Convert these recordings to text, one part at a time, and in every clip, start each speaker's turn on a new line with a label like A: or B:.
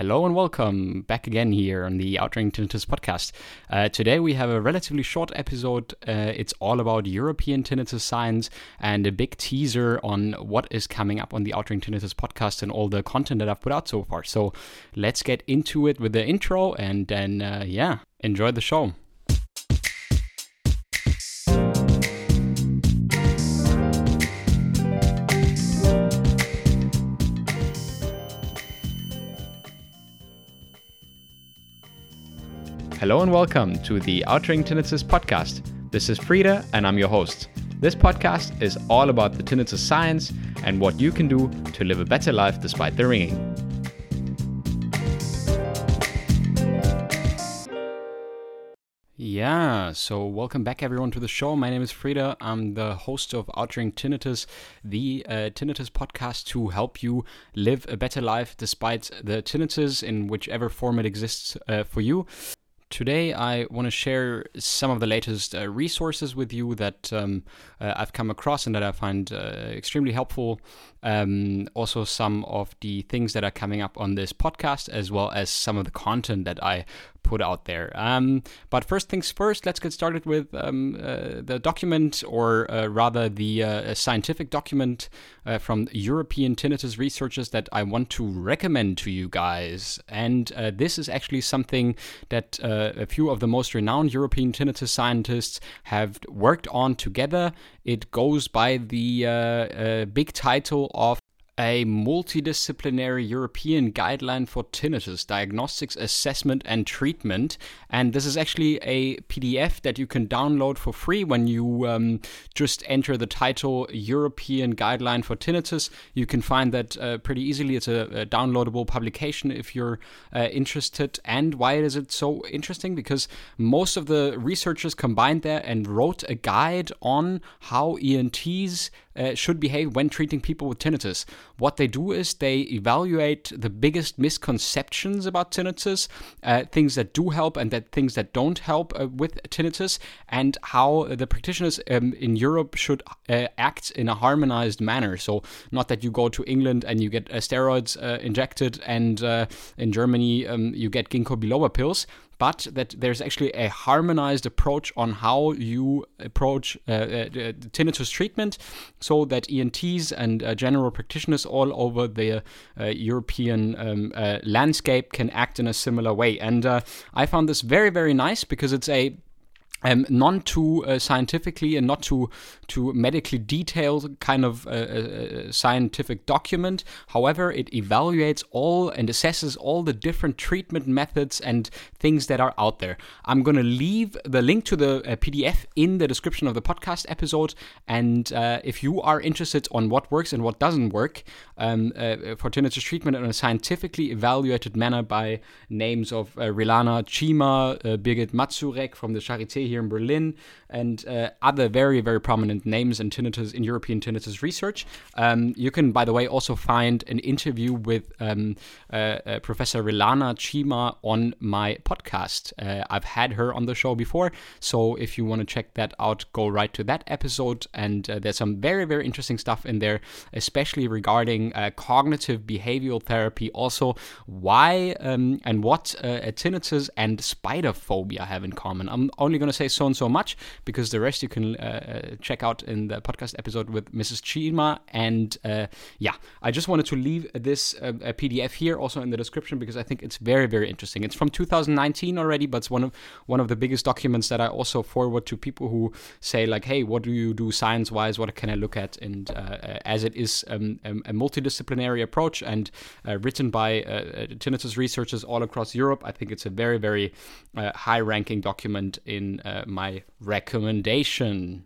A: Hello and welcome back again here on the Outring Tinnitus podcast. Uh, today we have a relatively short episode. Uh, it's all about European tinnitus science and a big teaser on what is coming up on the Outring Tinnitus podcast and all the content that I've put out so far. So let's get into it with the intro and then, uh, yeah, enjoy the show. Hello and welcome to the Outring Tinnitus podcast. This is Frida and I'm your host. This podcast is all about the tinnitus science and what you can do to live a better life despite the ringing. Yeah, so welcome back everyone to the show. My name is Frida. I'm the host of Outring Tinnitus, the uh, tinnitus podcast to help you live a better life despite the tinnitus in whichever form it exists uh, for you. Today, I want to share some of the latest uh, resources with you that um, uh, I've come across and that I find uh, extremely helpful. Um, also, some of the things that are coming up on this podcast, as well as some of the content that I put out there. Um, but first things first, let's get started with um, uh, the document, or uh, rather the uh, scientific document uh, from European tinnitus researchers that I want to recommend to you guys. And uh, this is actually something that uh, a few of the most renowned European tinnitus scientists have worked on together. It goes by the big title of a multidisciplinary European guideline for tinnitus diagnostics, assessment, and treatment. And this is actually a PDF that you can download for free when you um, just enter the title European Guideline for Tinnitus. You can find that uh, pretty easily. It's a, a, downloadable publication if you're uh, interested. And why is it so interesting? Because most of the researchers combined there and wrote a guide on how ENTs uh, should behave when treating people with tinnitus. What they do is they evaluate the biggest misconceptions about tinnitus, uh, things that do help and that things that don't help uh, with tinnitus, and how the practitioners um, in Europe should uh, act in a harmonized manner. So, not that you go to England and you get uh, steroids uh, injected, and in Germany um, you get ginkgo biloba pills but that there's actually a harmonized approach on how you approach uh, uh, tinnitus treatment so that ENTs and uh, general practitioners all over the uh, European um, uh, landscape can act in a similar way. And uh, I found this very, very nice because it's a um, non too uh, scientifically and not too too medically detailed kind of uh, uh, uh, scientific document. However, it evaluates all and assesses all the different treatment methods and things that are out there. I'm going to leave the link to the uh, PDF in the description of the podcast episode. And uh, if you are interested on what works and what doesn't work um, for tinnitus treatment in a scientifically evaluated manner by names of Rilana Cima, Birgit Mazurek from the Charité here in Berlin, and uh, other very, very prominent names in tinnitus in European tinnitus research. Um, you can, by the way, also find an interview with um, uh, uh, Professor Rilana Cima on my podcast. Uh, I've had her on the show before, so if you want to check that out, go right to that episode. And uh, there's some very, very interesting stuff in there, especially regarding uh, cognitive behavioral therapy. Also, why um, and what tinnitus and spider phobia have in common. I'm only going to say so and so much because the rest you can uh, uh, check out in the podcast episode with Mrs. Cima. And uh, yeah, I just wanted to leave this uh, PDF here also in the description because I think it's very very interesting. It's from 2019 already, but it's one of one of the biggest documents that I also forward to people who say like, hey, what do you do science wise? What can I look at? And uh, as it is um, a multidisciplinary approach and written by tinnitus researchers all across Europe, I think it's a very very high ranking document in Uh, my recommendation.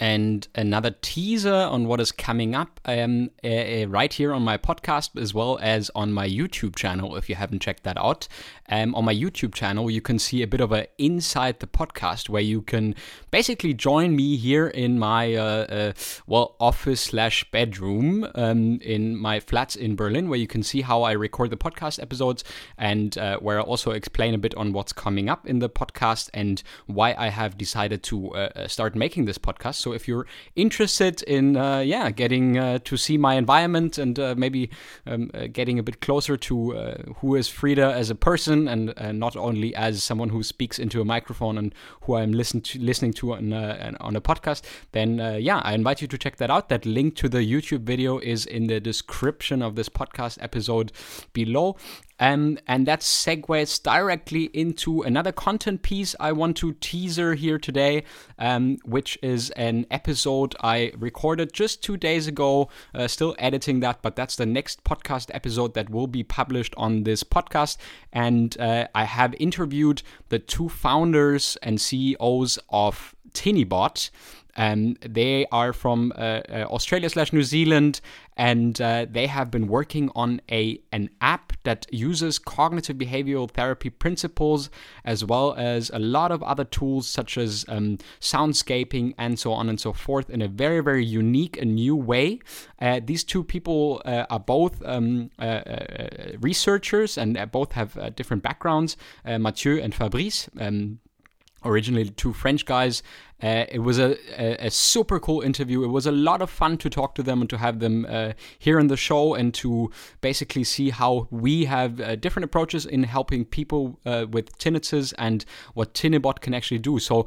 A: And another teaser on what is coming up um, uh, uh, right here on my podcast, as well as on my YouTube channel, if you haven't checked that out. Um, on my YouTube channel, you can see a bit of a inside the podcast where you can basically join me here in my uh, uh, well office slash bedroom um, in my flats in Berlin, where you can see how I record the podcast episodes and uh, where I also explain a bit on what's coming up in the podcast and why I have decided to uh, start making this podcast. So if you're interested in, uh, yeah, getting uh, to see my environment and uh, maybe um, getting a bit closer to who is Frida as a person and not only as someone who speaks into a microphone and who I'm listen to, listening to on, on a podcast, then yeah, I invite you to check that out. That link to the YouTube video is in the description of this podcast episode below. Um, and that segues directly into another content piece I want to teaser here today, um, which is an episode I recorded just two days ago. Uh, still editing that, but that's the next podcast episode that will be published on this podcast. And uh, I have interviewed the two founders and CEOs of Tinibot. Um, they are from uh, uh, Australia slash New Zealand, and uh, they have been working on a an app that uses cognitive behavioral therapy principles as well as a lot of other tools such as um, soundscaping and so on and so forth in a very very unique and new way. Uh, these two people uh, are both um, uh, researchers and both have different backgrounds. Mathieu and Fabrice. Um, originally two French guys uh, it was a, a, a, super cool interview. It was a lot of fun to talk to them and to have them uh, here in the show and to basically see how we have uh, different approaches in helping people uh, with tinnitus and what Tinibot can actually do. So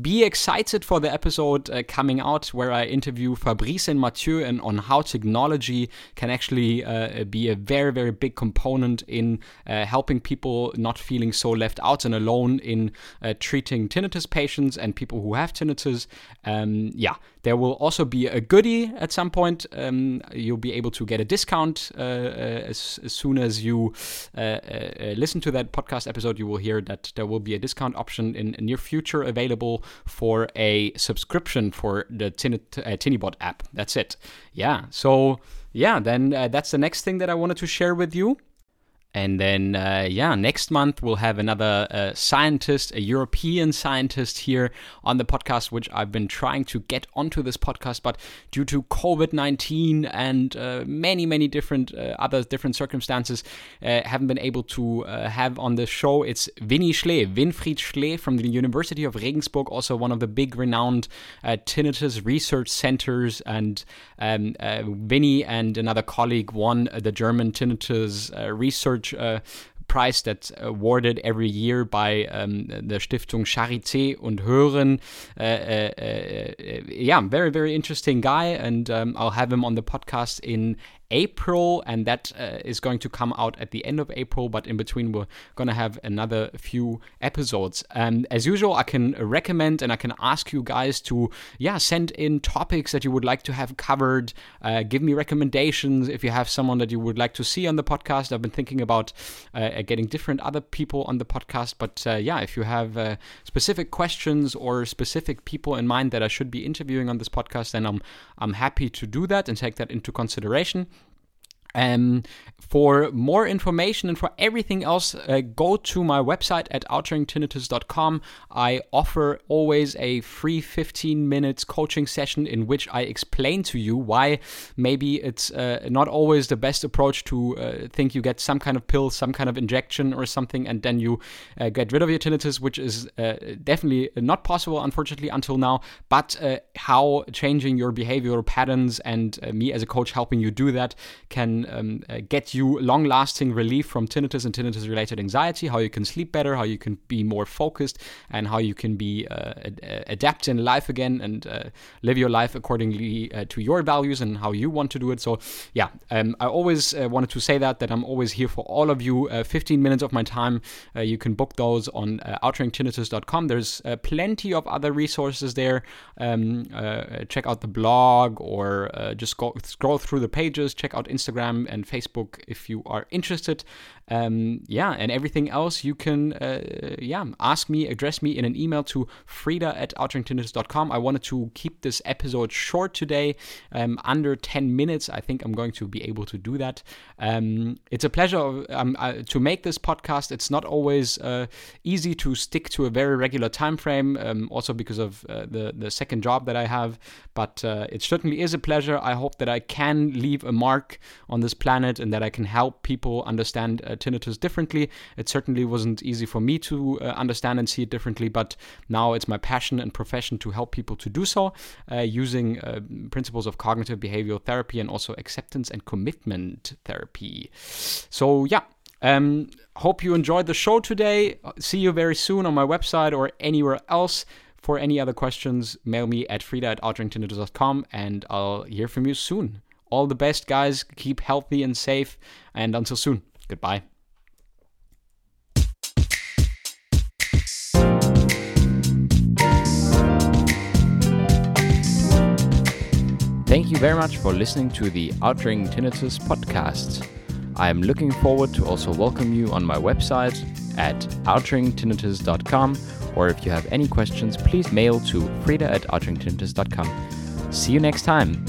A: be excited for the episode uh, coming out where I interview Fabrice and Mathieu and on how technology can actually uh, be a very, very big component in helping people not feeling so left out and alone in treating tinnitus patients and people who have tinnitus. Um, yeah, there will also be a goodie at some point. Um, you'll be able to get a discount uh, uh, as, as, soon as you uh, uh, uh, listen to that podcast episode. You will hear that there will be a discount option in near future available for a subscription for the uh, app. That's it. Yeah. So yeah, then that's the next thing that I wanted to share with you. And then, uh, yeah, next month we'll have another uh, scientist, a European scientist here on the podcast, which I've been trying to get onto this podcast, but due to COVID 19 and uh, many, many different uh, other different circumstances, uh, haven't been able to uh, have on the show. It's Winnie Schlee, Winfried Schlee from the University of Regensburg, also one of the big renowned tinnitus research centers. And um, and another colleague won the German tinnitus research research uh, prize that's awarded every year by um, the Stiftung Charité und Hören. Uh, uh, uh, yeah, very, very interesting guy, and um, I'll have him on the podcast in April, and that uh, is going to come out at the end of April. But in between, we're going to have another few episodes. And as usual, I can recommend and I can ask you guys to, yeah, send in topics that you would like to have covered. Uh, give me recommendations if you have someone that you would like to see on the podcast. I've been thinking about uh, getting different other people on the podcast. But uh, yeah, if you have uh, specific questions or specific people in mind that I should be interviewing on this podcast, then I'm I'm happy to do that and take that into consideration. Um, for more information and for everything else, uh, go to my website at outeringtinnitus.com. I offer always a free 15 minutes coaching session in which I explain to you why maybe it's uh, not always the best approach to uh, think you get some kind of pill, some kind of injection or something, and then you uh, get rid of your tinnitus, which is uh, definitely not possible, unfortunately, until now. But uh, how changing your behavioral patterns and me as a coach helping you do that can um, uh, get you long lasting relief from tinnitus and tinnitus related anxiety, how you can sleep better, how you can be more focused, and how you can be uh, ad- adapt in life again and uh, live your life accordingly uh, to your values and how you want to do it. So, yeah, um, I always uh, wanted to say that, that I'm always here for all of you. 15 minutes of my time, you can book those on uh. There's plenty of other resources there. Um, check out the blog or just go scroll through the pages, check out Instagram Instagram and Facebook if you are interested. Um, yeah, and everything else you can, uh, yeah, ask me, address me in an email to frida at outeringtinnitus.com. I wanted to keep this episode short today, um, under 10 minutes. I think I'm going to be able to do that. Um, it's a pleasure um, uh, to make this podcast. It's not always uh, easy to stick to a very regular time frame, um, also because of uh, the, the second job that I have, but uh, it certainly is a pleasure. I hope that I can leave a mark on this planet and that I can help people understand uh, tinnitus differently. It certainly wasn't easy for me to uh, understand and see it differently, but now it's my passion and profession to help people to do so uh, using uh, principles of cognitive behavioral therapy and also acceptance and commitment therapy. So, yeah. Um, hope you enjoyed the show today. See you very soon on my website or anywhere else. For any other questions, mail me at frida at and I'll hear from you soon. All the best, guys. Keep healthy and safe. And until soon, goodbye. Thank you very much for listening to the Outring Tinnitus podcast. I am looking forward to also welcome you on my website at outeringtinnitus.com or if you have any questions, please mail to frida at outeringtinnitus.com. See you next time.